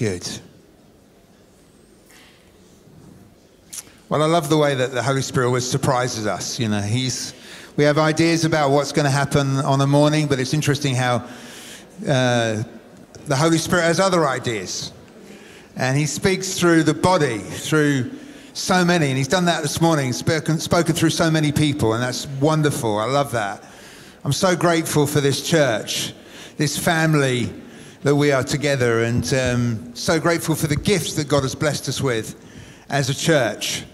Good. Well, I love the way that the Holy Spirit always surprises us. You know, He's, we have ideas about what's going to happen on the morning, but it's interesting how uh, the Holy Spirit has other ideas. And He speaks through the body, through so many. And He's done that this morning, spoken, spoken through so many people, and that's wonderful. I love that. I'm so grateful for this church, this family that we are together, and um, so grateful for the gifts that God has blessed us with as a church.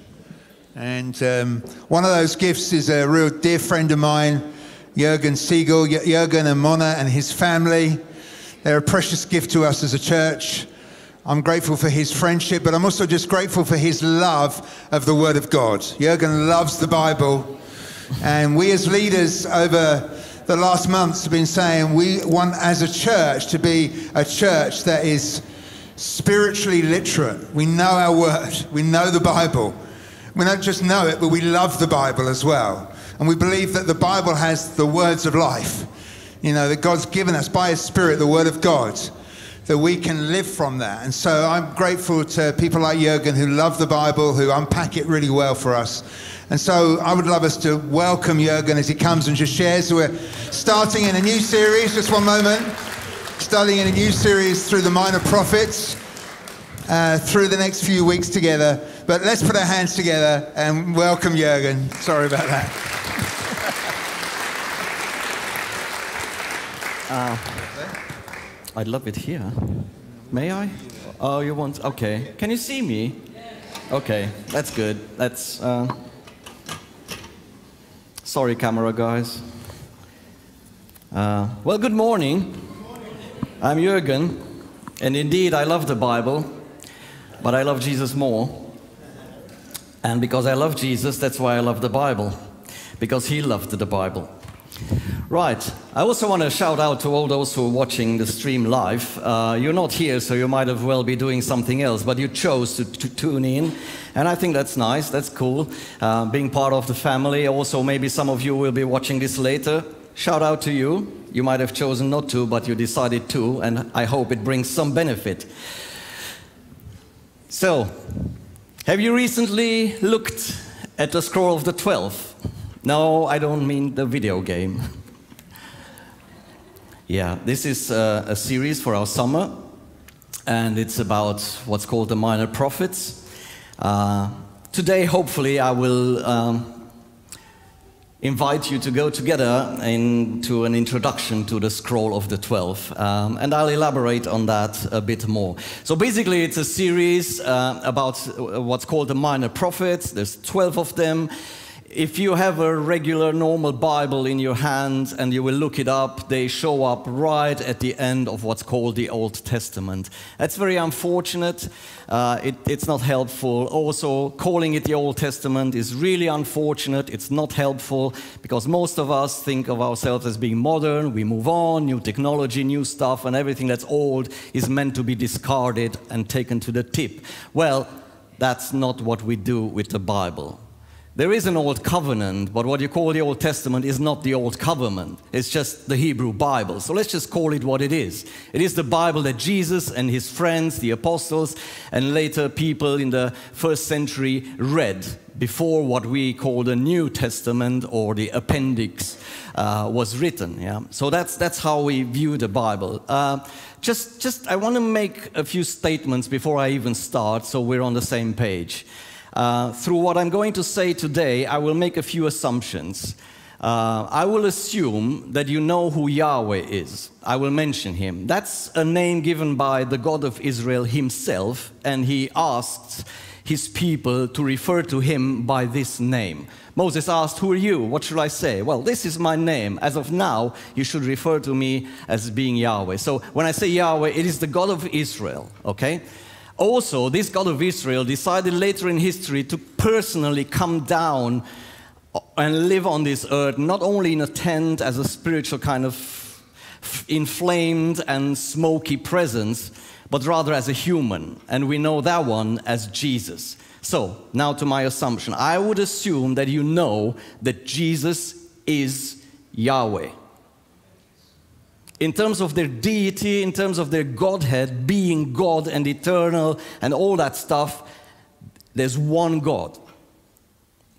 And um, one of those gifts is a real dear friend of mine, Jurgen Siegel. Jurgen and Mona and his family, they're a precious gift to us as a church. I'm grateful for his friendship, but I'm also just grateful for his love of the Word of God. Jurgen loves the Bible. And we as leaders over the last months have been saying we want as a church to be a church that is spiritually literate. We know our Word, we know the Bible. We don't just know it, but we love the Bible as well. And we believe that the Bible has the words of life. You know, that God's given us by His Spirit the Word of God, that we can live from that. And so I'm grateful to people like Jurgen who love the Bible, who unpack it really well for us. And so I would love us to welcome Jurgen as he comes and just shares. We're starting in a new series, just one moment, starting in a new series through the minor prophets uh, through the next few weeks together. But let's put our hands together and welcome Jurgen. Sorry about that. uh, I'd love it here. May I? Oh, you want? Okay. Can you see me? Okay, that's good. That's. Uh... Sorry, camera guys. Uh, well, good morning. I'm Jürgen, and indeed, I love the Bible. But I love Jesus more. And because I love Jesus, that's why I love the Bible. Because he loved the Bible. Right. I also want to shout out to all those who are watching the stream live. Uh, you're not here, so you might as well be doing something else, but you chose to, to tune in. And I think that's nice, that's cool. Uh, being part of the family. Also, maybe some of you will be watching this later. Shout out to you. You might have chosen not to, but you decided to, and I hope it brings some benefit. So, have you recently looked at the Scroll of the Twelve? No, I don't mean the video game. yeah, this is a, a series for our summer, and it's about what's called the Minor Prophets. Uh, today, hopefully, I will um, invite you to go together into an introduction to the Scroll of the Twelve, um, and I'll elaborate on that a bit more. So basically, it's a series uh, about what's called the Minor Prophets. There's 12 of them if you have a regular normal Bible in your hand and you will look it up, they show up right at the end of what's called the Old Testament. That's very unfortunate. Uh, it, it's not helpful. Also, calling it the Old Testament is really unfortunate. It's not helpful because most of us think of ourselves as being modern. We move on, new technology, new stuff, and everything that's old is meant to be discarded and taken to the tip. Well, that's not what we do with the Bible. There is an Old Covenant, but what you call the Old Testament is not the Old Covenant. It's just the Hebrew Bible. So let's just call it what it is. It is the Bible that Jesus and his friends, the apostles, and later people in the first century read before what we call the New Testament or the appendix uh, was written. Yeah? So that's, that's how we view the Bible. Uh, just, just, I want to make a few statements before I even start so we're on the same page. Uh, through what I'm going to say today, I will make a few assumptions. Uh, I will assume that you know who Yahweh is. I will mention him. That's a name given by the God of Israel himself, and he asks his people to refer to him by this name. Moses asked, Who are you? What should I say? Well, this is my name. As of now, you should refer to me as being Yahweh. So when I say Yahweh, it is the God of Israel, okay? Also, this God of Israel decided later in history to personally come down and live on this earth, not only in a tent as a spiritual kind of inflamed and smoky presence, but rather as a human. And we know that one as Jesus. So, now to my assumption. I would assume that you know that Jesus is Yahweh. In terms of their deity, in terms of their Godhead, being God and eternal and all that stuff, there's one God.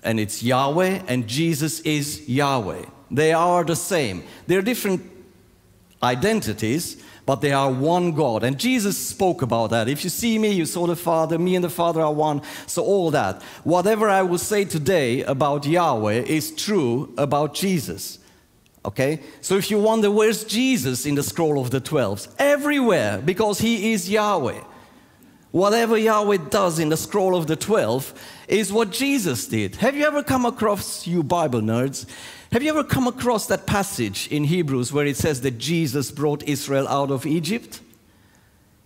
And it's Yahweh, and Jesus is Yahweh. They are the same. They're different identities, but they are one God. And Jesus spoke about that. If you see me, you saw the Father, me and the Father are one. So, all that. Whatever I will say today about Yahweh is true about Jesus. Okay? So, if you wonder where's Jesus in the scroll of the 12s, everywhere, because he is Yahweh. Whatever Yahweh does in the scroll of the 12 is what Jesus did. Have you ever come across, you Bible nerds, have you ever come across that passage in Hebrews where it says that Jesus brought Israel out of Egypt?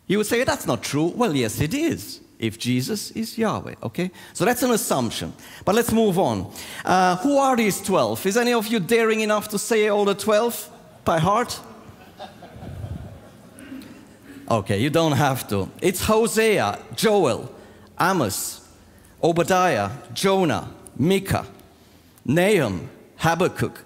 You would say, that's not true. Well, yes, it is, if Jesus is Yahweh, okay? So that's an assumption. But let's move on. Uh, who are these 12? Is any of you daring enough to say all the 12 by heart? Okay, you don't have to. It's Hosea, Joel, Amos, Obadiah, Jonah, Micah, Nahum, Habakkuk,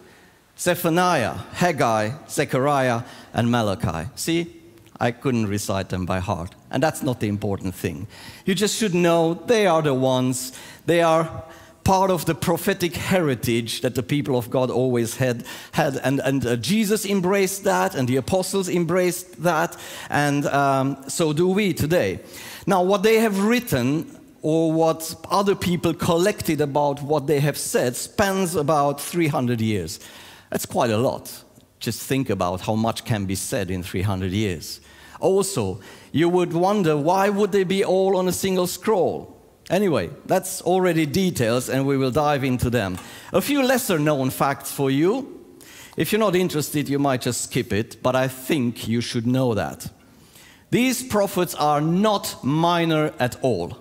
Zephaniah, Haggai, Zechariah, and Malachi. See, I couldn't recite them by heart. And that's not the important thing. You just should know they are the ones, they are part of the prophetic heritage that the people of God always had. had. And, and uh, Jesus embraced that, and the apostles embraced that, and um, so do we today. Now, what they have written or what other people collected about what they have said spans about 300 years. That's quite a lot. Just think about how much can be said in 300 years. Also, you would wonder why would they be all on a single scroll? Anyway, that's already details and we will dive into them. A few lesser known facts for you. If you're not interested, you might just skip it, but I think you should know that. These prophets are not minor at all.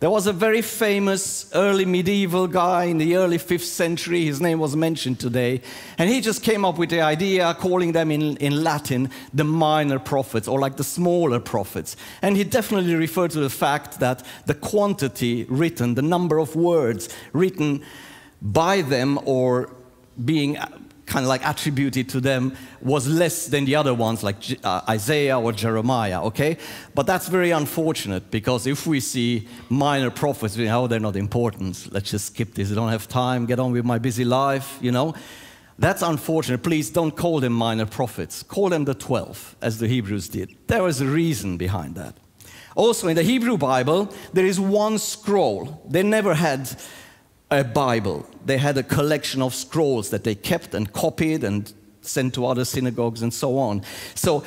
There was a very famous early medieval guy in the early 5th century, his name was mentioned today, and he just came up with the idea, calling them in, in Latin the minor prophets, or like the smaller prophets. And he definitely referred to the fact that the quantity written, the number of words written by them or being kind of like attributed to them was less than the other ones like uh, Isaiah or Jeremiah, okay? But that's very unfortunate because if we see minor prophets, you know, they're not important. Let's just skip this. I don't have time. Get on with my busy life, you know? That's unfortunate. Please don't call them minor prophets. Call them the 12, as the Hebrews did. There was a reason behind that. Also, in the Hebrew Bible, there is one scroll. They never had a Bible. They had a collection of scrolls that they kept and copied and sent to other synagogues and so on. So,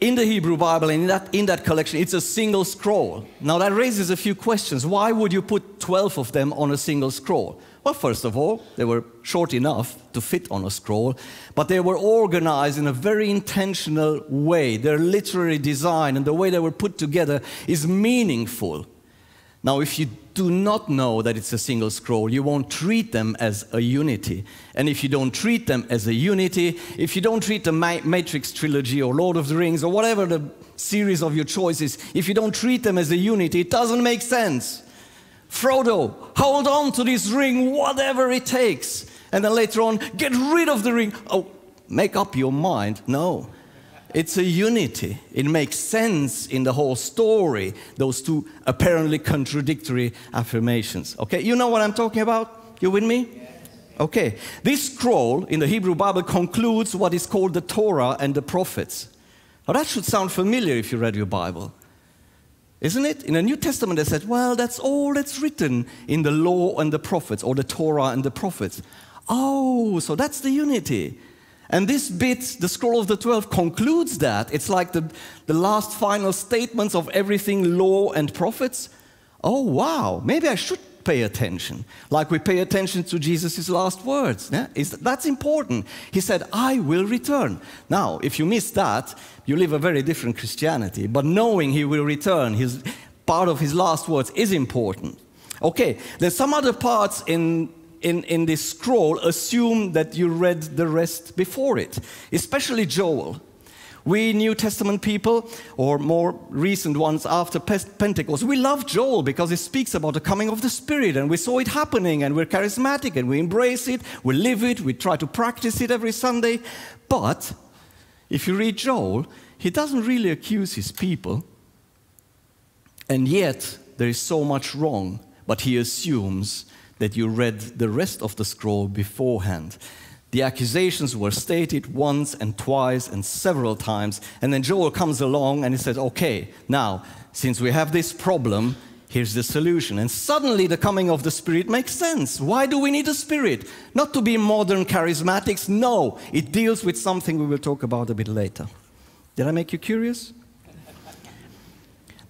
in the Hebrew Bible in that, in that collection, it's a single scroll. Now, that raises a few questions. Why would you put 12 of them on a single scroll? Well, first of all, they were short enough to fit on a scroll, but they were organized in a very intentional way. Their literary design and the way they were put together is meaningful. Now, if you do not know that it's a single scroll, you won't treat them as a unity. And if you don't treat them as a unity, if you don't treat the Matrix trilogy or Lord of the Rings or whatever the series of your choices, if you don't treat them as a unity, it doesn't make sense. Frodo, hold on to this ring, whatever it takes. And then later on, get rid of the ring. Oh, make up your mind. No. It's a unity. It makes sense in the whole story, those two apparently contradictory affirmations. Okay, you know what I'm talking about? You with me? Okay, this scroll in the Hebrew Bible concludes what is called the Torah and the prophets. Now that should sound familiar if you read your Bible. Isn't it? In the New Testament, they said, well, that's all that's written in the law and the prophets, or the Torah and the prophets. Oh, so that's the unity. And this bit, the scroll of the 12, concludes that. It's like the, the last final statements of everything law and prophets. Oh, wow, maybe I should pay attention, like we pay attention to Jesus' last words. Yeah? That's important. He said, I will return. Now, if you miss that, you live a very different Christianity. But knowing he will return, his, part of his last words is important. Okay, there's some other parts in in, in this scroll assume that you read the rest before it, especially Joel. We New Testament people, or more recent ones after Pentecost, we love Joel because it speaks about the coming of the Spirit, and we saw it happening, and we're charismatic, and we embrace it, we live it, we try to practice it every Sunday. But if you read Joel, he doesn't really accuse his people, and yet there is so much wrong, but he assumes that you read the rest of the scroll beforehand. The accusations were stated once and twice and several times, and then Joel comes along and he says, Okay, now, since we have this problem, here's the solution. And suddenly the coming of the Spirit makes sense. Why do we need a Spirit? Not to be modern charismatics, no, it deals with something we will talk about a bit later. Did I make you curious?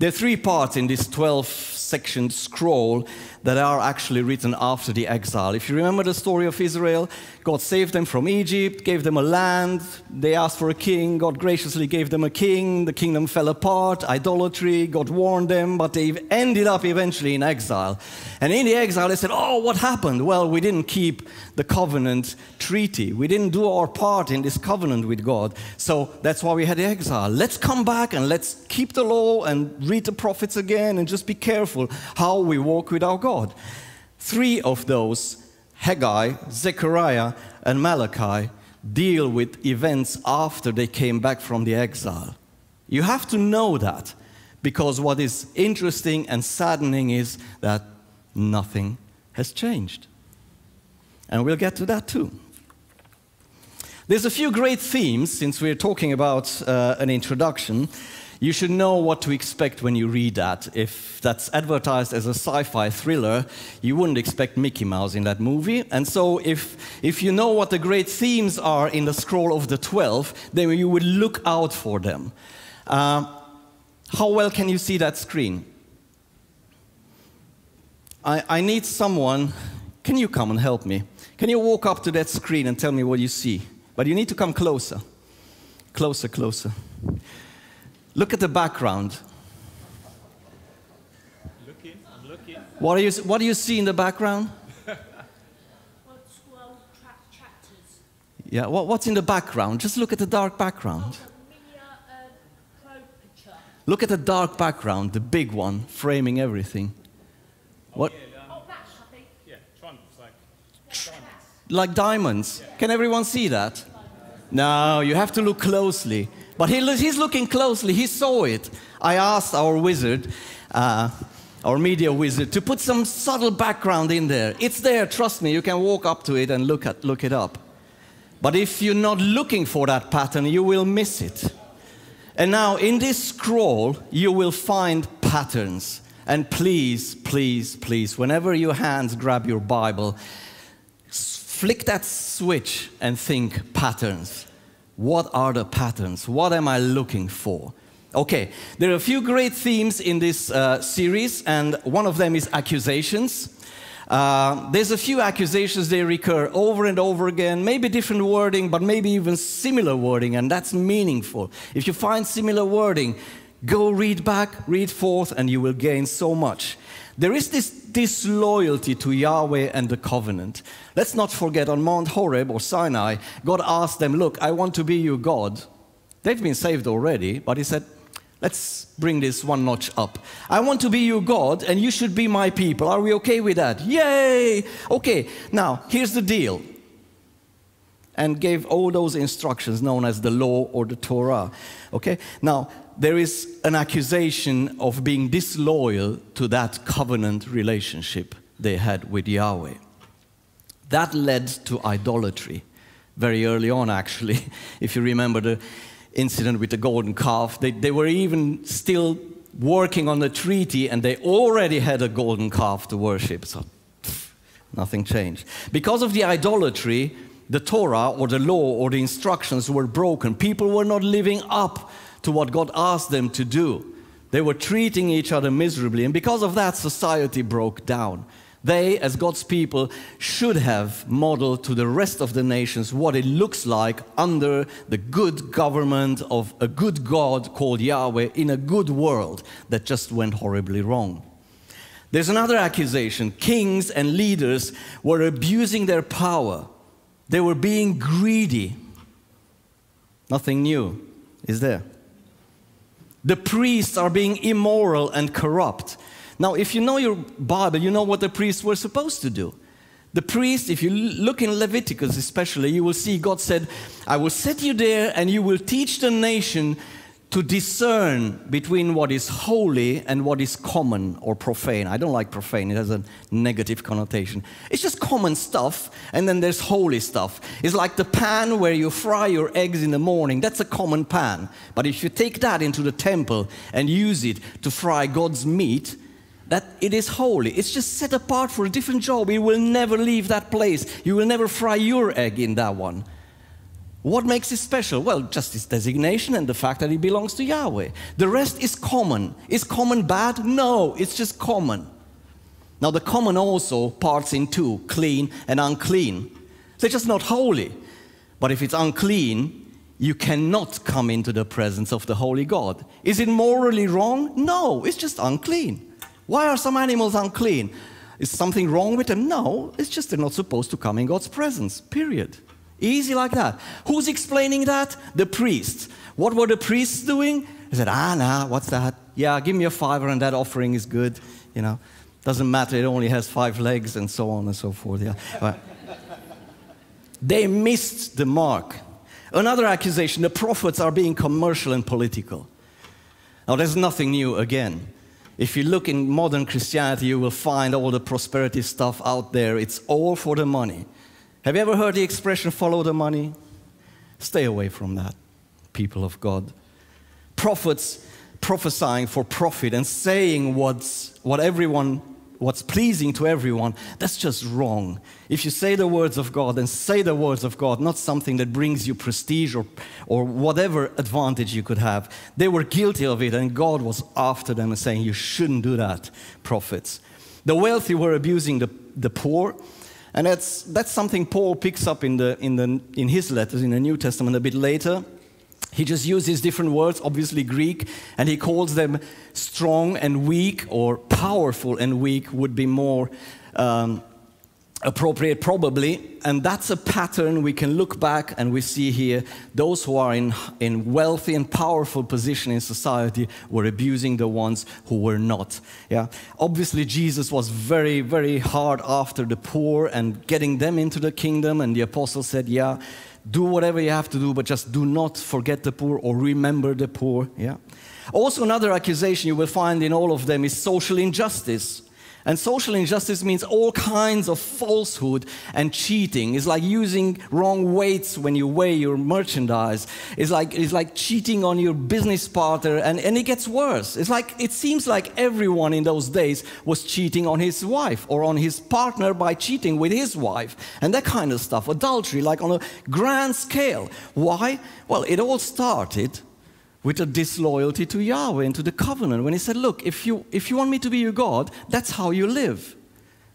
There are three parts in this 12 section scroll that are actually written after the exile. If you remember the story of Israel, God saved them from Egypt, gave them a land, they asked for a king, God graciously gave them a king, the kingdom fell apart, idolatry, God warned them, but they ended up eventually in exile. And in the exile, they said, Oh, what happened? Well, we didn't keep the covenant treaty, we didn't do our part in this covenant with God. So that's why we had the exile. Let's come back and let's keep the law and read the prophets again and just be careful how we walk with our God. God. Three of those, Haggai, Zechariah, and Malachi, deal with events after they came back from the exile. You have to know that because what is interesting and saddening is that nothing has changed. And we'll get to that too. There's a few great themes since we're talking about uh, an introduction you should know what to expect when you read that. If that's advertised as a sci fi thriller, you wouldn't expect Mickey Mouse in that movie. And so, if, if you know what the great themes are in the Scroll of the Twelve, then you would look out for them. Uh, how well can you see that screen? I, I need someone. Can you come and help me? Can you walk up to that screen and tell me what you see? But you need to come closer. Closer, closer. Look at the background. Looking, I'm looking. What, are you, what do you see in the background? Yeah, what, what's in the background? Just look at the dark background. Look at the dark background, the big one, framing everything. What? Oh, yeah, trunk, like diamonds. Like diamonds. Can everyone see that? No, you have to look closely. But he, he's looking closely, he saw it. I asked our wizard, uh, our media wizard, to put some subtle background in there. It's there, trust me, you can walk up to it and look, at, look it up. But if you're not looking for that pattern, you will miss it. And now, in this scroll, you will find patterns. And please, please, please, whenever your hands grab your Bible, flick that switch and think patterns. What are the patterns? What am I looking for? Okay, there are a few great themes in this uh, series, and one of them is accusations. Uh, there's a few accusations they recur over and over again, maybe different wording, but maybe even similar wording, and that's meaningful. If you find similar wording, go read back, read forth, and you will gain so much. There is this disloyalty to Yahweh and the covenant. Let's not forget on Mount Horeb or Sinai, God asked them, Look, I want to be your God. They've been saved already, but He said, Let's bring this one notch up. I want to be your God, and you should be my people. Are we okay with that? Yay! Okay, now here's the deal. And gave all those instructions known as the law or the Torah. Okay, now there is an accusation of being disloyal to that covenant relationship they had with Yahweh. That led to idolatry very early on, actually. If you remember the incident with the golden calf, they, they were even still working on the treaty and they already had a golden calf to worship. So pff, nothing changed. Because of the idolatry, the Torah or the law or the instructions were broken. People were not living up to what God asked them to do. They were treating each other miserably, and because of that, society broke down. They, as God's people, should have modeled to the rest of the nations what it looks like under the good government of a good God called Yahweh in a good world that just went horribly wrong. There's another accusation kings and leaders were abusing their power, they were being greedy. Nothing new, is there? The priests are being immoral and corrupt. Now, if you know your Bible, you know what the priests were supposed to do The priest, if you look in Leviticus especially, you will see God said, I will set you there and you will teach the nation to discern between what is holy and what is common or profane. I don't like profane, it has a negative connotation. It's just common stuff, and then there's holy stuff. It's like the pan where you fry your eggs in the morning, that's a common pan. But if you take that into the temple and use it to fry God's meat, that it is holy. It's just set apart for a different job. You will never leave that place. You will never fry your egg in that one. What makes it special? Well, just its designation and the fact that it belongs to Yahweh. The rest is common. Is common bad? No, it's just common. Now, the common also parts in two clean and unclean. They're just not holy. But if it's unclean, you cannot come into the presence of the holy God. Is it morally wrong? No, it's just unclean. Why are some animals unclean? Is something wrong with them? No, it's just they're not supposed to come in God's presence, period. Easy like that. Who's explaining that? The priests. What were the priests doing? They said, ah, nah, what's that? Yeah, give me a fiver and that offering is good. You know, doesn't matter, it only has five legs and so on and so forth. Yeah. They missed the mark. Another accusation the prophets are being commercial and political. Now, there's nothing new again. If you look in modern Christianity, you will find all the prosperity stuff out there. It's all for the money. Have you ever heard the expression follow the money? Stay away from that, people of God. Prophets prophesying for profit and saying what's, what everyone, what's pleasing to everyone, that's just wrong. If you say the words of God, then say the words of God, not something that brings you prestige or, or whatever advantage you could have. They were guilty of it, and God was after them and saying, You shouldn't do that, prophets. The wealthy were abusing the, the poor and that's, that's something Paul picks up in, the, in, the, in his letters in the New Testament a bit later. He just uses different words, obviously Greek, and he calls them strong and weak, or powerful and weak would be more um, appropriate, probably. And that's a pattern we can look back and we see here those who are in, in wealthy and powerful position in society were abusing the ones who were not. Yeah. Obviously, Jesus was very, very hard after the poor and getting them into the kingdom. And the apostles said, Yeah, do whatever you have to do, but just do not forget the poor or remember the poor. Yeah. Also, another accusation you will find in all of them is social injustice. And social injustice means all kinds of falsehood and cheating. It's like using wrong weights when you weigh your merchandise. It's like, it's like cheating on your business partner, and, and it gets worse. It's like, it seems like everyone in those days was cheating on his wife or on his partner by cheating with his wife, and that kind of stuff. Adultery, like on a grand scale. Why? Well, it all started with a disloyalty to Yahweh and to the covenant when he said, Look, if you, if you want me to be your God, that's how you live.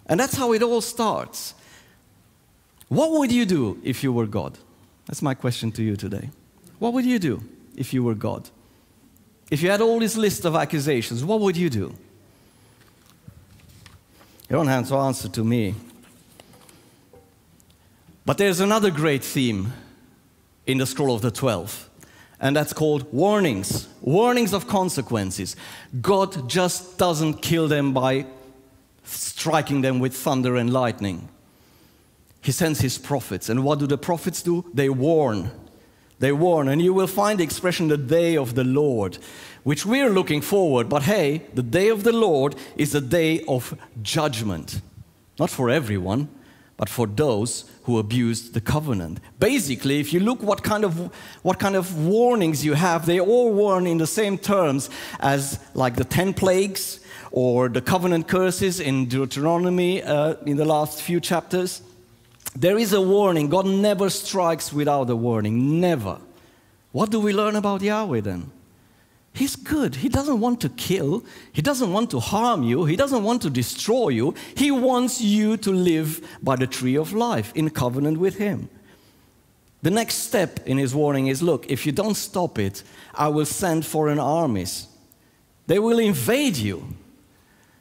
And that's how it all starts. What would you do if you were God? That's my question to you today. What would you do if you were God? If you had all this list of accusations, what would you do? You don't have to answer to me. But there's another great theme in the scroll of the 12 and that's called warnings warnings of consequences. God just doesn't kill them by striking them with thunder and lightning. He sends his prophets, and what do the prophets do? They warn. They warn, and you will find the expression the day of the Lord, which we're looking forward. But hey, the day of the Lord is a day of judgment. Not for everyone, but for those who abused the covenant. Basically, if you look what kind of what kind of warnings you have, they all warn in the same terms as like the 10 plagues or the covenant curses in Deuteronomy uh, in the last few chapters. There is a warning. God never strikes without a warning, never. What do we learn about Yahweh then? He's good. He doesn't want to kill. He doesn't want to harm you. He doesn't want to destroy you. He wants you to live by the tree of life in covenant with Him. The next step in His warning is look, if you don't stop it, I will send foreign armies. They will invade you.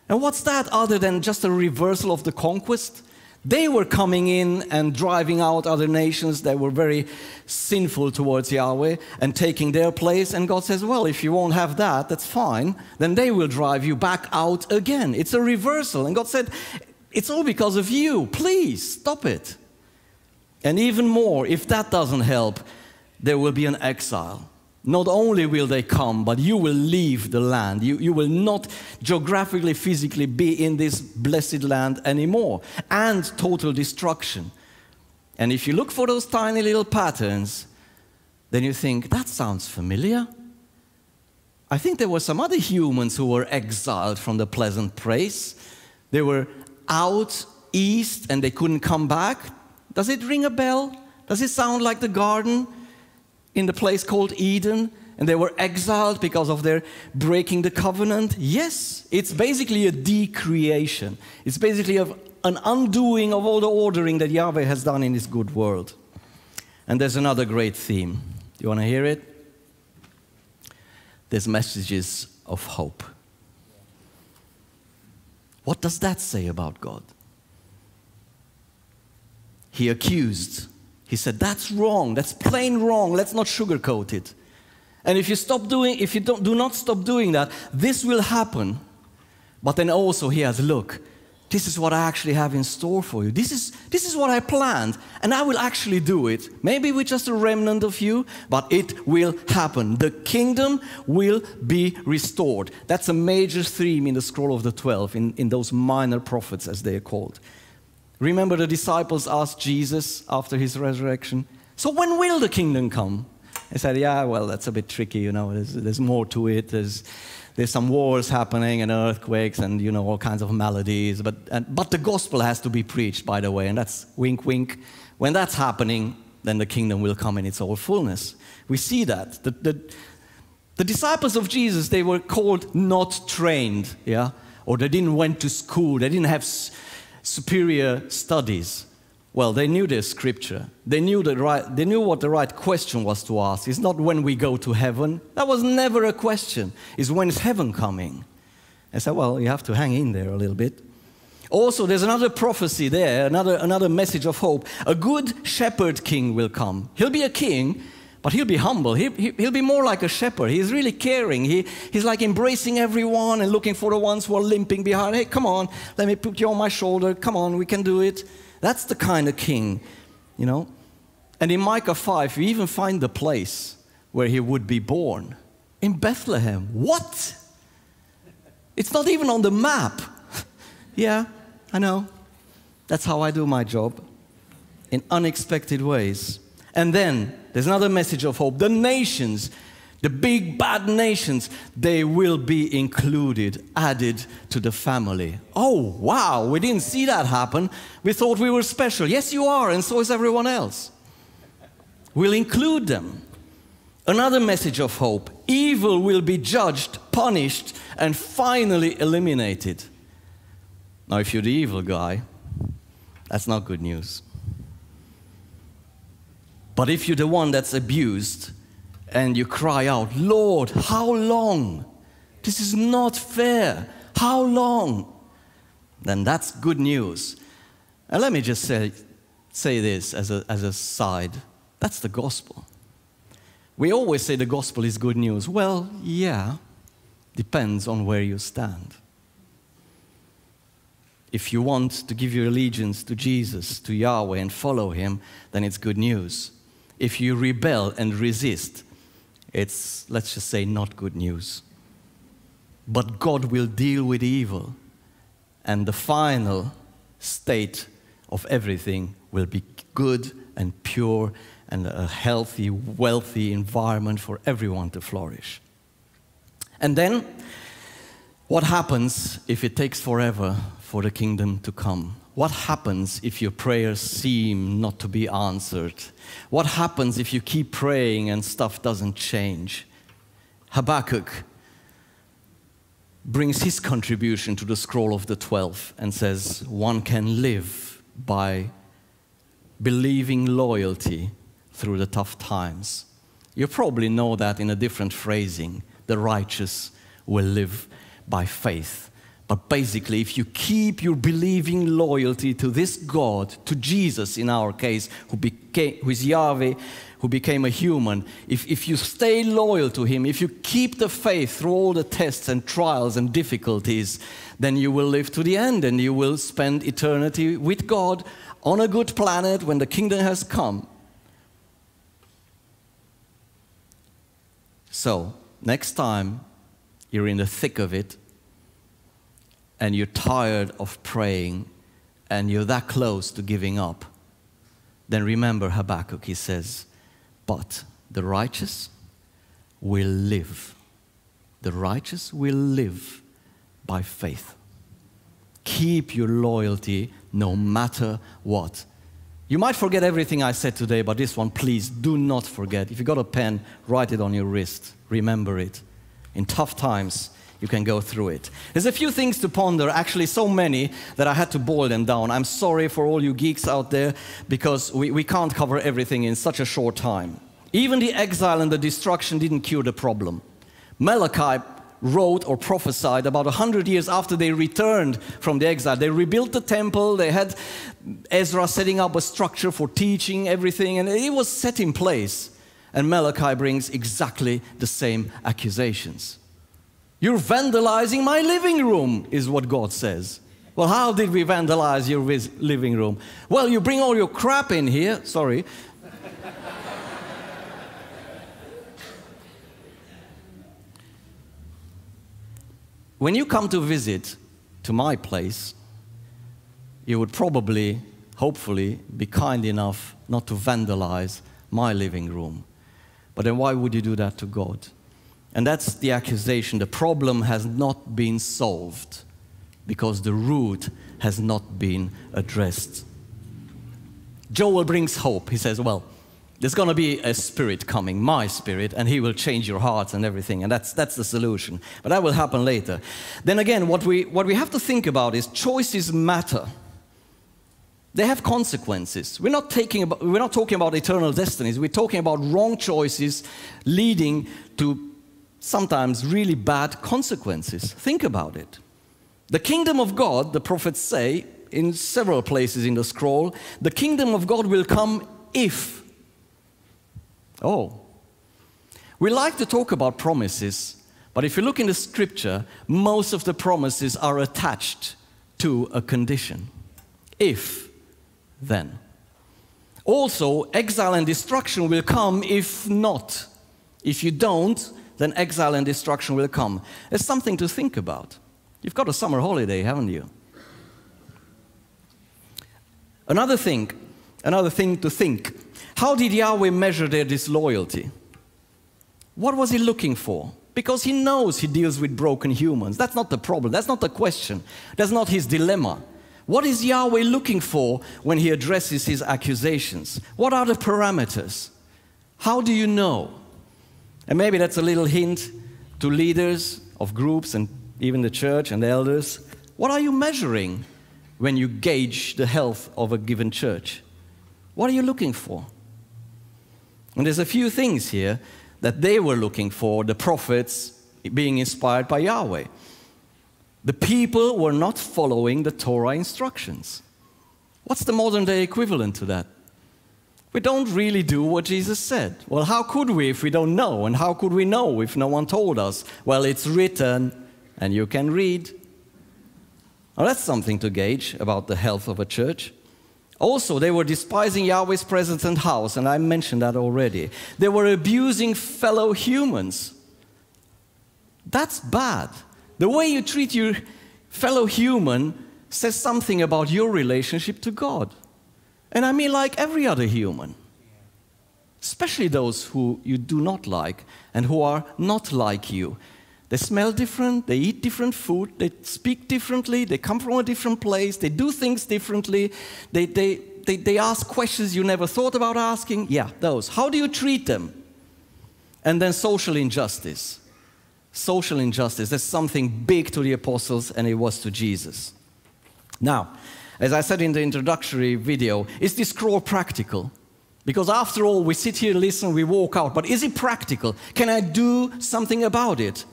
And what's that other than just a reversal of the conquest? They were coming in and driving out other nations that were very sinful towards Yahweh and taking their place. And God says, Well, if you won't have that, that's fine. Then they will drive you back out again. It's a reversal. And God said, It's all because of you. Please stop it. And even more, if that doesn't help, there will be an exile. Not only will they come, but you will leave the land. You, you will not geographically, physically be in this blessed land anymore. And total destruction. And if you look for those tiny little patterns, then you think, that sounds familiar. I think there were some other humans who were exiled from the pleasant place. They were out east and they couldn't come back. Does it ring a bell? Does it sound like the garden in the place called Eden? And they were exiled because of their breaking the covenant? Yes, it's basically a decreation. It's basically an undoing of all the ordering that Yahweh has done in His good world. And there's another great theme. Do you want to hear it? There's messages of hope. What does that say about God? He accused. He said, That's wrong. That's plain wrong. Let's not sugarcoat it. And if you stop doing, if you don't, do not stop doing that, this will happen. But then also he has, look, this is what I actually have in store for you. This is, this is what I planned, and I will actually do it. Maybe with just a remnant of you, but it will happen. The kingdom will be restored. That's a major theme in the scroll of the 12, in, in those minor prophets, as they are called. Remember, the disciples asked Jesus after his resurrection, So when will the kingdom come? He said, Yeah, well, that's a bit tricky, you know, there's, there's more to it. There's, there's some wars happening and earthquakes and you know all kinds of maladies but, and, but the gospel has to be preached by the way and that's wink wink when that's happening then the kingdom will come in its all fullness we see that the, the, the disciples of jesus they were called not trained yeah or they didn't went to school they didn't have superior studies well, they knew their scripture. They knew, the right, they knew what the right question was to ask. It's not when we go to heaven. That was never a question. It's when is heaven coming? I said, well, you have to hang in there a little bit. Also, there's another prophecy there, another, another message of hope. A good shepherd king will come. He'll be a king, but he'll be humble. He, he, will be more like a shepherd. He's really caring. He, he's like embracing everyone and looking for the ones who are limping behind. Hey, come on, let me put you on my shoulder. Come on, we can do it. That's the kind of king, you know. And in Micah 5, you even find the place where he would be born in Bethlehem. What? It's not even on the map. yeah, I know. That's how I do my job in unexpected ways. And then there's another message of hope. The nations the big bad nations, they will be included, added to the family. Oh, wow, we didn't see that happen. We thought we were special. Yes, you are, and so is everyone else. We'll include them. Another message of hope evil will be judged, punished, and finally eliminated. Now, if you're the evil guy, that's not good news. But if you're the one that's abused, and you cry out, Lord, how long? This is not fair. How long? Then that's good news. And let me just say, say this as a, as a side that's the gospel. We always say the gospel is good news. Well, yeah, depends on where you stand. If you want to give your allegiance to Jesus, to Yahweh, and follow Him, then it's good news. If you rebel and resist, it's, let's just say, not good news. But God will deal with evil, and the final state of everything will be good and pure and a healthy, wealthy environment for everyone to flourish. And then, what happens if it takes forever for the kingdom to come? What happens if your prayers seem not to be answered? What happens if you keep praying and stuff doesn't change? Habakkuk brings his contribution to the scroll of the 12 and says, One can live by believing loyalty through the tough times. You probably know that in a different phrasing. The righteous will live by faith But basically, if you keep your believing loyalty to this God, to Jesus in our case, who, became, who is Yahweh, who became a human, if, if you stay loyal to Him, if you keep the faith through all the tests and trials and difficulties, then you will live to the end and you will spend eternity with God on a good planet when the kingdom has come. So, next time you're in the thick of it and you're tired of praying and you're that close to giving up, then remember Habakkuk, he says, But the righteous will live. The righteous will live by faith. Keep your loyalty no matter what. You might forget everything I said today, but this one, please do not forget. If you got a pen, write it on your wrist. Remember it. In tough times, you can go through it. There's a few things to ponder, actually, so many that I had to boil them down. I'm sorry for all you geeks out there because we, we can't cover everything in such a short time. Even the exile and the destruction didn't cure the problem. Malachi wrote or prophesied about 100 years after they returned from the exile. They rebuilt the temple, they had Ezra setting up a structure for teaching everything, and it was set in place. And Malachi brings exactly the same accusations. You're vandalizing my living room, is what God says. Well, how did we vandalize your living room? Well, you bring all your crap in here, sorry, When you come to visit to my place, you would probably, hopefully, be kind enough not to vandalize my living room. But then why would you do that to God? And that's the accusation. The problem has not been solved because the root has not been addressed. Joel brings hope. He says, Well, there's going to be a spirit coming, my spirit, and he will change your hearts and everything. And that's, that's the solution. But that will happen later. Then again, what we, what we have to think about is choices matter. They have consequences. We're not, taking about, we're not talking about eternal destinies. We're talking about wrong choices leading to sometimes really bad consequences. Think about it. The kingdom of God, the prophets say in several places in the scroll, the kingdom of God will come if Oh. We like to talk about promises, but if you look in the scripture, most of the promises are attached to a condition. If, then. Also, exile and destruction will come if not. If you don't, then exile and destruction will come. It's something to think about. You've got a summer holiday, haven't you? Another thing, another thing to think how did Yahweh measure their disloyalty? What was he looking for? Because he knows he deals with broken humans. That's not the problem. That's not the question. That's not his dilemma. What is Yahweh looking for when he addresses his accusations? What are the parameters? How do you know? And maybe that's a little hint to leaders of groups and even the church and the elders. What are you measuring when you gauge the health of a given church? What are you looking for? And there's a few things here that they were looking for, the prophets being inspired by Yahweh. The people were not following the Torah instructions. What's the modern day equivalent to that? We don't really do what Jesus said. Well, how could we if we don't know? And how could we know if no one told us? Well, it's written and you can read. Well, that's something to gauge about the health of a church. Also, they were despising Yahweh's presence and house, and I mentioned that already. They were abusing fellow humans. That's bad. The way you treat your fellow human says something about your relationship to God. And I mean, like every other human, especially those who you do not like and who are not like you. They smell different, they eat different food, they speak differently, they come from a different place, they do things differently, they, they, they, they ask questions you never thought about asking. Yeah, those. How do you treat them? And then social injustice. Social injustice, that's something big to the apostles, and it was to Jesus. Now, as I said in the introductory video, is this scroll practical? Because after all, we sit here, listen, we walk out, but is it practical? Can I do something about it?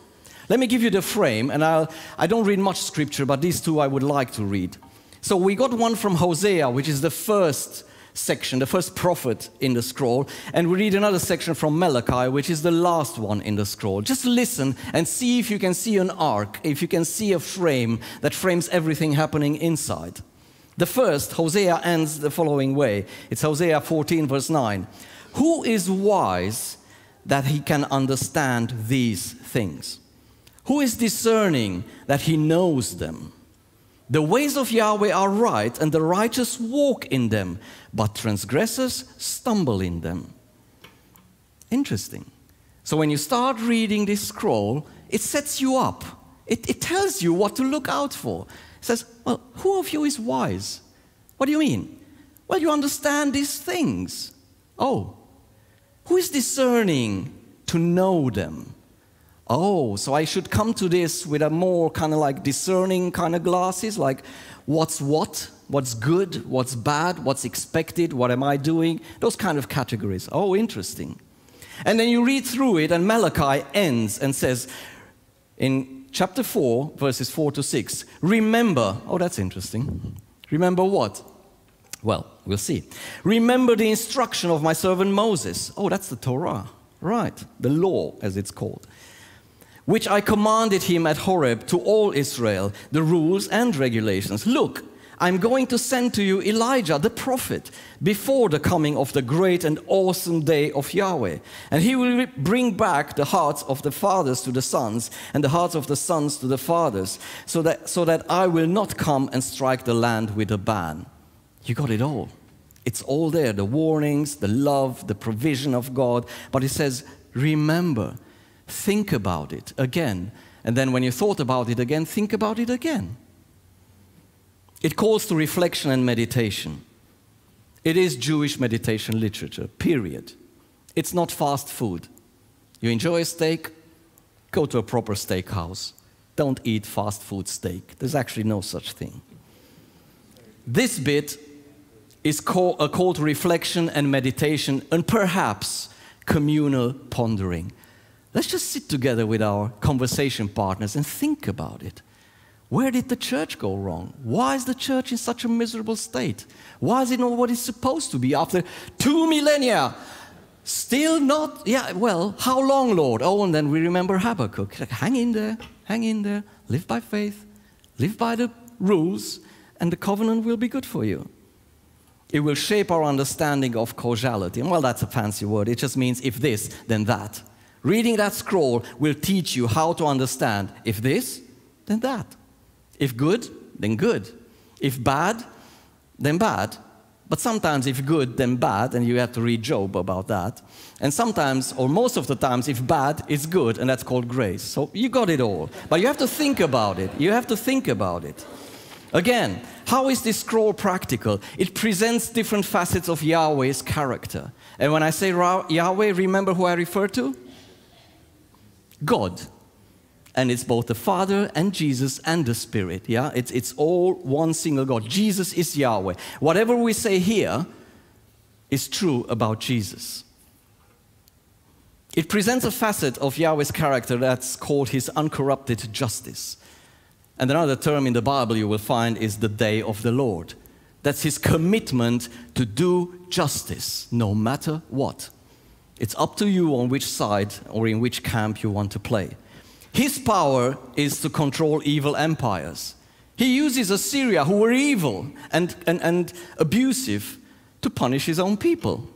Let me give you the frame, and I'll, I don't read much scripture, but these two I would like to read. So we got one from Hosea, which is the first section, the first prophet in the scroll, and we read another section from Malachi, which is the last one in the scroll. Just listen and see if you can see an arc, if you can see a frame that frames everything happening inside. The first, Hosea ends the following way it's Hosea 14, verse 9. Who is wise that he can understand these things? Who is discerning that he knows them? The ways of Yahweh are right, and the righteous walk in them, but transgressors stumble in them. Interesting. So when you start reading this scroll, it sets you up. It, it tells you what to look out for. Says, Well, who of you is wise? What do you mean? Well, you understand these things. Oh, who is discerning to know them? Oh, so I should come to this with a more kind of like discerning kind of glasses, like what's what, what's good, what's bad, what's expected, what am I doing? Those kind of categories. Oh, interesting. And then you read through it, and Malachi ends and says in chapter 4, verses 4 to 6, remember, oh, that's interesting. Remember what? Well, we'll see. Remember the instruction of my servant Moses. Oh, that's the Torah, right? The law, as it's called which I commanded him at Horeb to all Israel, the rules and regulations. Look, I'm going to send to you Elijah the prophet before the coming of the great and awesome day of Yahweh. And he will bring back the hearts of the fathers to the sons and the hearts of the sons to the fathers, so that, so that I will not come and strike the land with a ban. You got it all. It's all there the warnings, the love, the provision of God. But he says, remember, Think about it again. And then when you thought about it again, think about it again. It calls to reflection and meditation. It is Jewish meditation literature, period. It's not fast food. You enjoy a steak, go to a proper steakhouse. Don't eat fast food steak. There's actually no such thing. This bit is call, a call to reflection and meditation and perhaps communal pondering. Let's just sit together with our conversation partners and think about it. Where did the church go wrong? Why is the church in such a miserable state? Why is it not what it's supposed to be after two millennia? Still not, yeah, well, how long, Lord? Oh, and then we remember Habakkuk. Hang in there, hang in there, live by faith, live by the rules, and the covenant will be good for you. It will shape our understanding of causality. And well, that's a fancy word. It just means if this, then that. Reading that scroll will teach you how to understand if this, then that. If good, then good. If bad, then bad. But sometimes, if good, then bad, and you have to read Job about that. And sometimes, or most of the times, if bad, it's good, and that's called grace. So you got it all. But you have to think about it. You have to think about it. Again, how is this scroll practical? It presents different facets of Yahweh's character. And when I say Yahweh, remember who I refer to? God. And it's both the Father and Jesus and the Spirit. Yeah, it's, it's all one single God. Jesus is Yahweh. Whatever we say here is true about Jesus. It presents a facet of Yahweh's character that's called his uncorrupted justice. And another term in the Bible you will find is the day of the Lord. That's his commitment to do justice no matter what. It's up to you on which side or in which camp you want to play. His power is to control evil empires. He uses Assyria, who were evil and, and, and abusive, to punish his own people.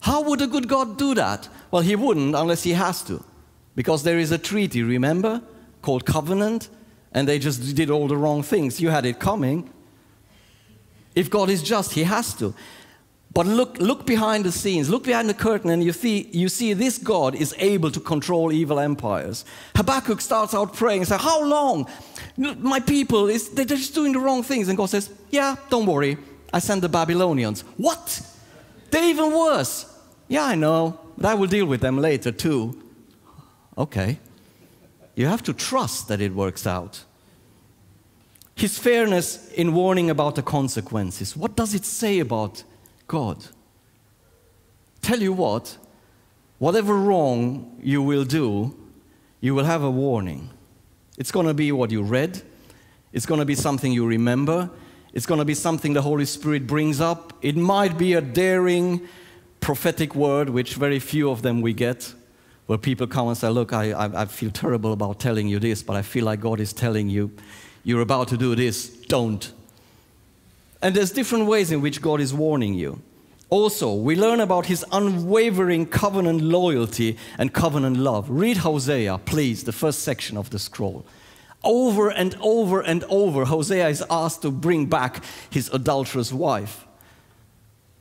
How would a good God do that? Well, he wouldn't unless he has to. Because there is a treaty, remember, called covenant, and they just did all the wrong things. You had it coming. If God is just, he has to. But look, look behind the scenes, look behind the curtain, and you see, you see this God is able to control evil empires. Habakkuk starts out praying and says, How long? My people, is, they're just doing the wrong things. And God says, Yeah, don't worry. I send the Babylonians. What? They're even worse. Yeah, I know, but I will deal with them later too. Okay. You have to trust that it works out. His fairness in warning about the consequences. What does it say about God. Tell you what, whatever wrong you will do, you will have a warning. It's going to be what you read, it's going to be something you remember, it's going to be something the Holy Spirit brings up. It might be a daring prophetic word, which very few of them we get, where people come and say, Look, I, I, I feel terrible about telling you this, but I feel like God is telling you, You're about to do this, don't. And there's different ways in which God is warning you. Also, we learn about his unwavering covenant loyalty and covenant love. Read Hosea, please, the first section of the scroll. Over and over and over, Hosea is asked to bring back his adulterous wife.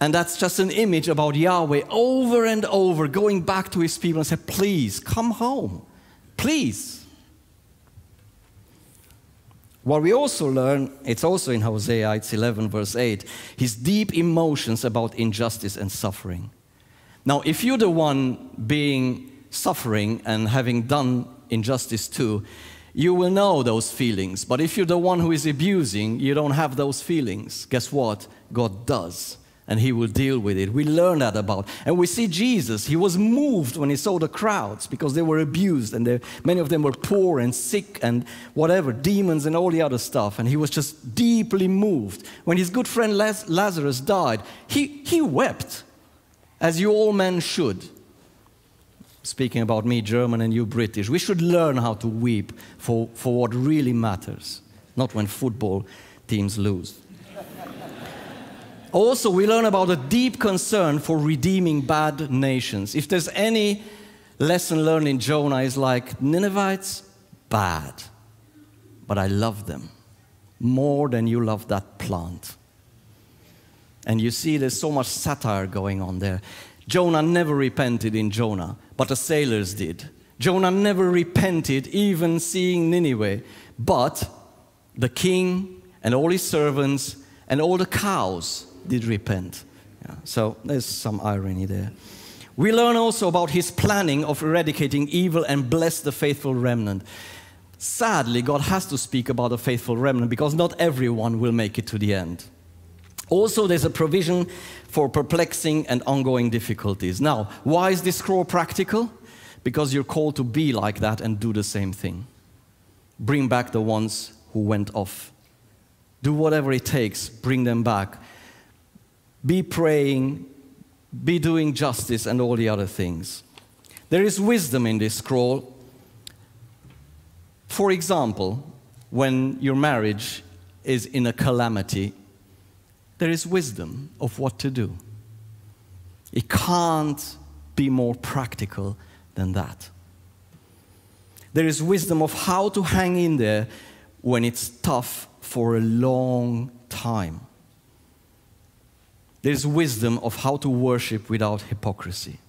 And that's just an image about Yahweh over and over going back to his people and say, Please come home. Please. What we also learn, it's also in Hosea, it's 11, verse 8, his deep emotions about injustice and suffering. Now, if you're the one being suffering and having done injustice too, you will know those feelings. But if you're the one who is abusing, you don't have those feelings. Guess what? God does and he will deal with it. We learn that about. And we see Jesus, he was moved when he saw the crowds because they were abused and many of them were poor and sick and whatever, demons and all the other stuff. And he was just deeply moved. When his good friend Lazarus died, he, he wept, as you all men should. Speaking about me, German, and you, British, we should learn how to weep for, for what really matters, not when football teams lose. Also, we learn about a deep concern for redeeming bad nations. If there's any lesson learned in Jonah, is like Ninevites, bad, but I love them more than you love that plant. And you see, there's so much satire going on there. Jonah never repented in Jonah, but the sailors did. Jonah never repented, even seeing Nineveh, but the king and all his servants and all the cows did repent. Yeah, so there's some irony there. We learn also about his planning of eradicating evil and bless the faithful remnant. Sadly, God has to speak about the faithful remnant because not everyone will make it to the end. Also, there's a provision for perplexing and ongoing difficulties. Now, why is this scroll practical? Because you're called to be like that and do the same thing. Bring back the ones who went off. Do whatever it takes, bring them back be praying, be doing justice, and all the other things. There is wisdom in this scroll. For example, when your marriage is in a calamity, there is wisdom of what to do. It can't be more practical than that. There is wisdom of how to hang in there when it's tough for a long time. There's wisdom of how to worship without hypocrisy.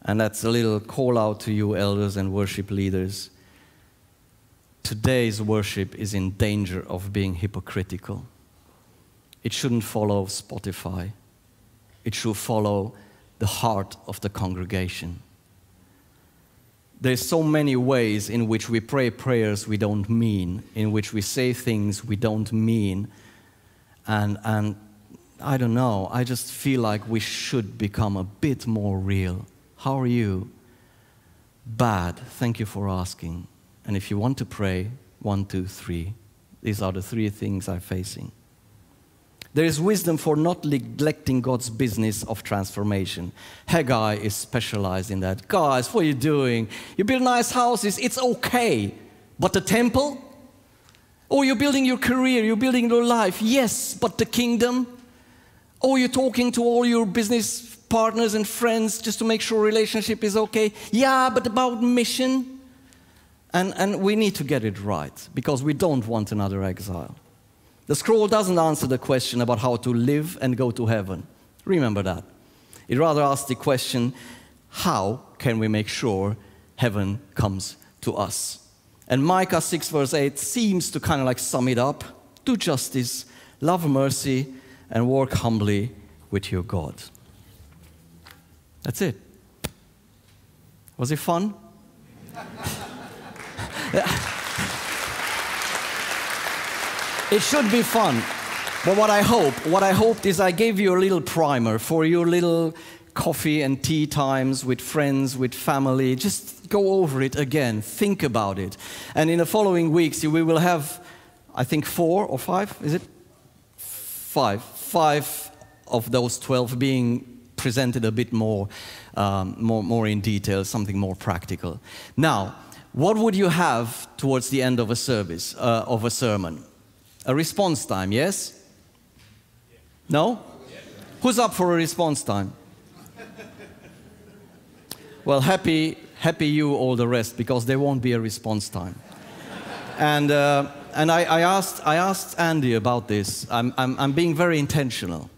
And that's a little call out to you, elders and worship leaders. Today's worship is in danger of being hypocritical. It shouldn't follow Spotify, it should follow the heart of the congregation. There's so many ways in which we pray prayers we don't mean, in which we say things we don't mean, and, and I don't know. I just feel like we should become a bit more real. How are you? Bad. Thank you for asking. And if you want to pray, one, two, three. These are the three things I'm facing. There is wisdom for not neglecting God's business of transformation. Haggai is specialized in that. Guys, what are you doing? You build nice houses, it's okay. But the temple? Oh, you're building your career, you're building your life. Yes, but the kingdom? Oh, you're talking to all your business partners and friends just to make sure relationship is okay. Yeah, but about mission. And, and we need to get it right because we don't want another exile. The scroll doesn't answer the question about how to live and go to heaven. Remember that. It rather asks the question how can we make sure heaven comes to us? And Micah 6, verse 8 seems to kind of like sum it up do justice, love mercy, and work humbly with your God. That's it. Was it fun? it should be fun. But what I hope, what I hoped is I gave you a little primer for your little coffee and tea times with friends, with family. Just go over it again, think about it. And in the following weeks, we will have, I think, four or five, is it? Five. Five of those 12 being presented a bit more, um, more, more in detail, something more practical. Now, what would you have towards the end of a service, uh, of a sermon? A response time, yes? No? Who's up for a response time? Well, happy, happy you, all the rest, because there won't be a response time. and uh, and I, I, asked, I asked Andy about this. I'm, I'm, I'm being very intentional.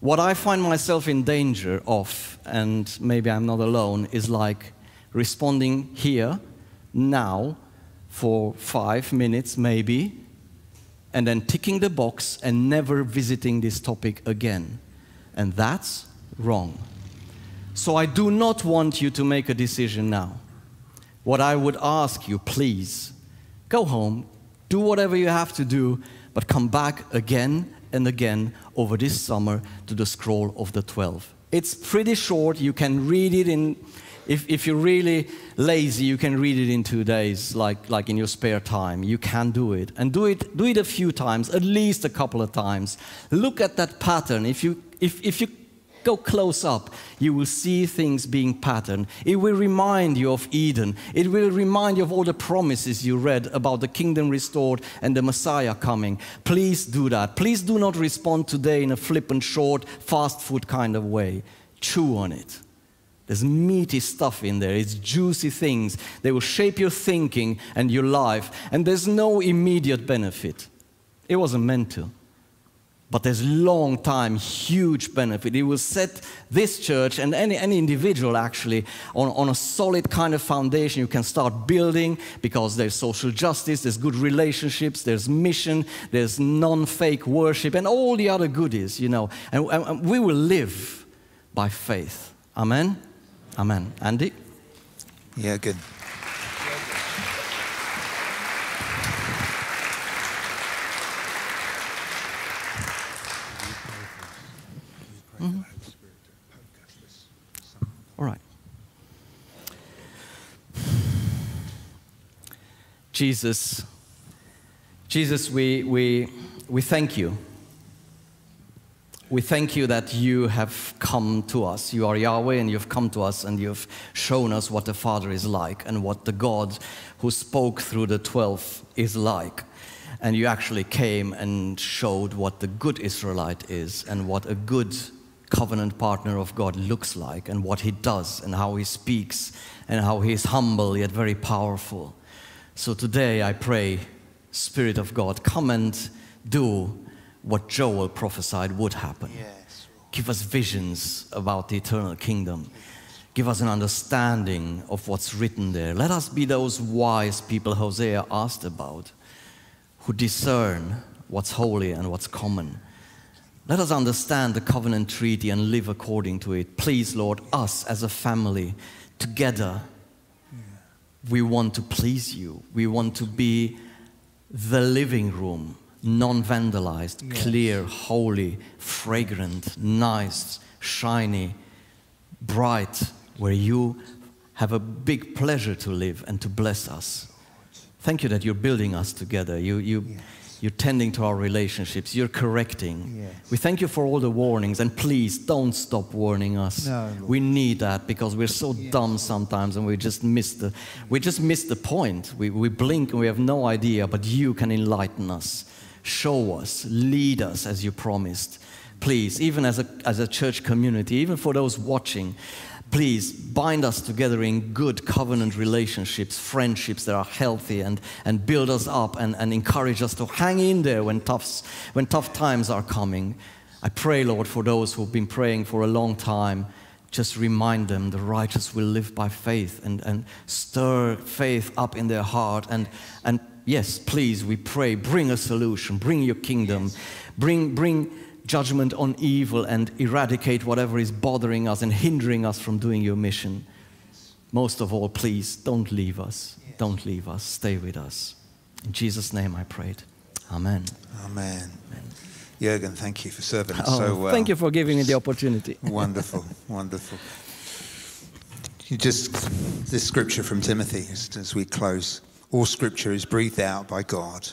What I find myself in danger of, and maybe I'm not alone, is like responding here, now, for five minutes maybe, and then ticking the box and never visiting this topic again. And that's wrong. So I do not want you to make a decision now. What I would ask you, please, go home, do whatever you have to do, but come back again and again over this summer to the scroll of the 12. It's pretty short. You can read it in, if, if you're really lazy, you can read it in two days, like, like in your spare time. You can do it. And do it, do it a few times, at least a couple of times. Look at that pattern. If you, if, if you go close up, you will see things being patterned. It will remind you of Eden. It will remind you of all the promises you read about the kingdom restored and the Messiah coming. Please do that. Please do not respond today in a flippant, short, fast food kind of way. Chew on it. There's meaty stuff in there. It's juicy things. They will shape your thinking and your life. And there's no immediate benefit. It wasn't meant to. But there's long time, huge benefit. It will set this church and any, any individual actually on, on a solid kind of foundation you can start building because there's social justice, there's good relationships, there's mission, there's non fake worship, and all the other goodies, you know. And, and we will live by faith. Amen? Amen. Andy? Yeah, good. Mm-hmm. All right. Jesus, Jesus, we, we, we thank you. We thank you that you have come to us. You are Yahweh and you've come to us and you've shown us what the Father is like and what the God who spoke through the 12 is like. And you actually came and showed what the good Israelite is and what a good covenant partner of God looks like and what he does and how he speaks and how he is humble yet very powerful. So today I pray, Spirit of God, come and do what Joel prophesied would happen. Yes. Give us visions about the eternal kingdom. Give us an understanding of what's written there. Let us be those wise people Hosea asked about, who discern what's holy and what's common let us understand the covenant treaty and live according to it. Please, Lord, us as a family, together, we want to please you. We want to be the living room, non vandalized, yes. clear, holy, fragrant, nice, shiny, bright, where you have a big pleasure to live and to bless us. Thank you that you're building us together. You, you, yes. You're tending to our relationships. You're correcting. Yes. We thank you for all the warnings. And please don't stop warning us. No, we need that because we're so yes. dumb sometimes and we just miss the, we just miss the point. We, we blink and we have no idea, but you can enlighten us. Show us, lead us as you promised. Please, even as a, as a church community, even for those watching, please bind us together in good covenant relationships, friendships that are healthy, and, and build us up and, and encourage us to hang in there when, toughs, when tough times are coming. I pray, Lord, for those who've been praying for a long time, just remind them the righteous will live by faith and, and stir faith up in their heart. And, and yes, please, we pray, bring a solution, bring your kingdom, bring, bring judgment on evil and eradicate whatever is bothering us and hindering us from doing your mission. Most of all, please don't leave us. Don't leave us. Stay with us. In Jesus' name I prayed. Amen. Amen. Amen. Jürgen, thank you for serving us Oh, so well. Thank you for giving me the opportunity. Wonderful, wonderful. You just this scripture from Timothy as, as we close. All scripture is breathed out by God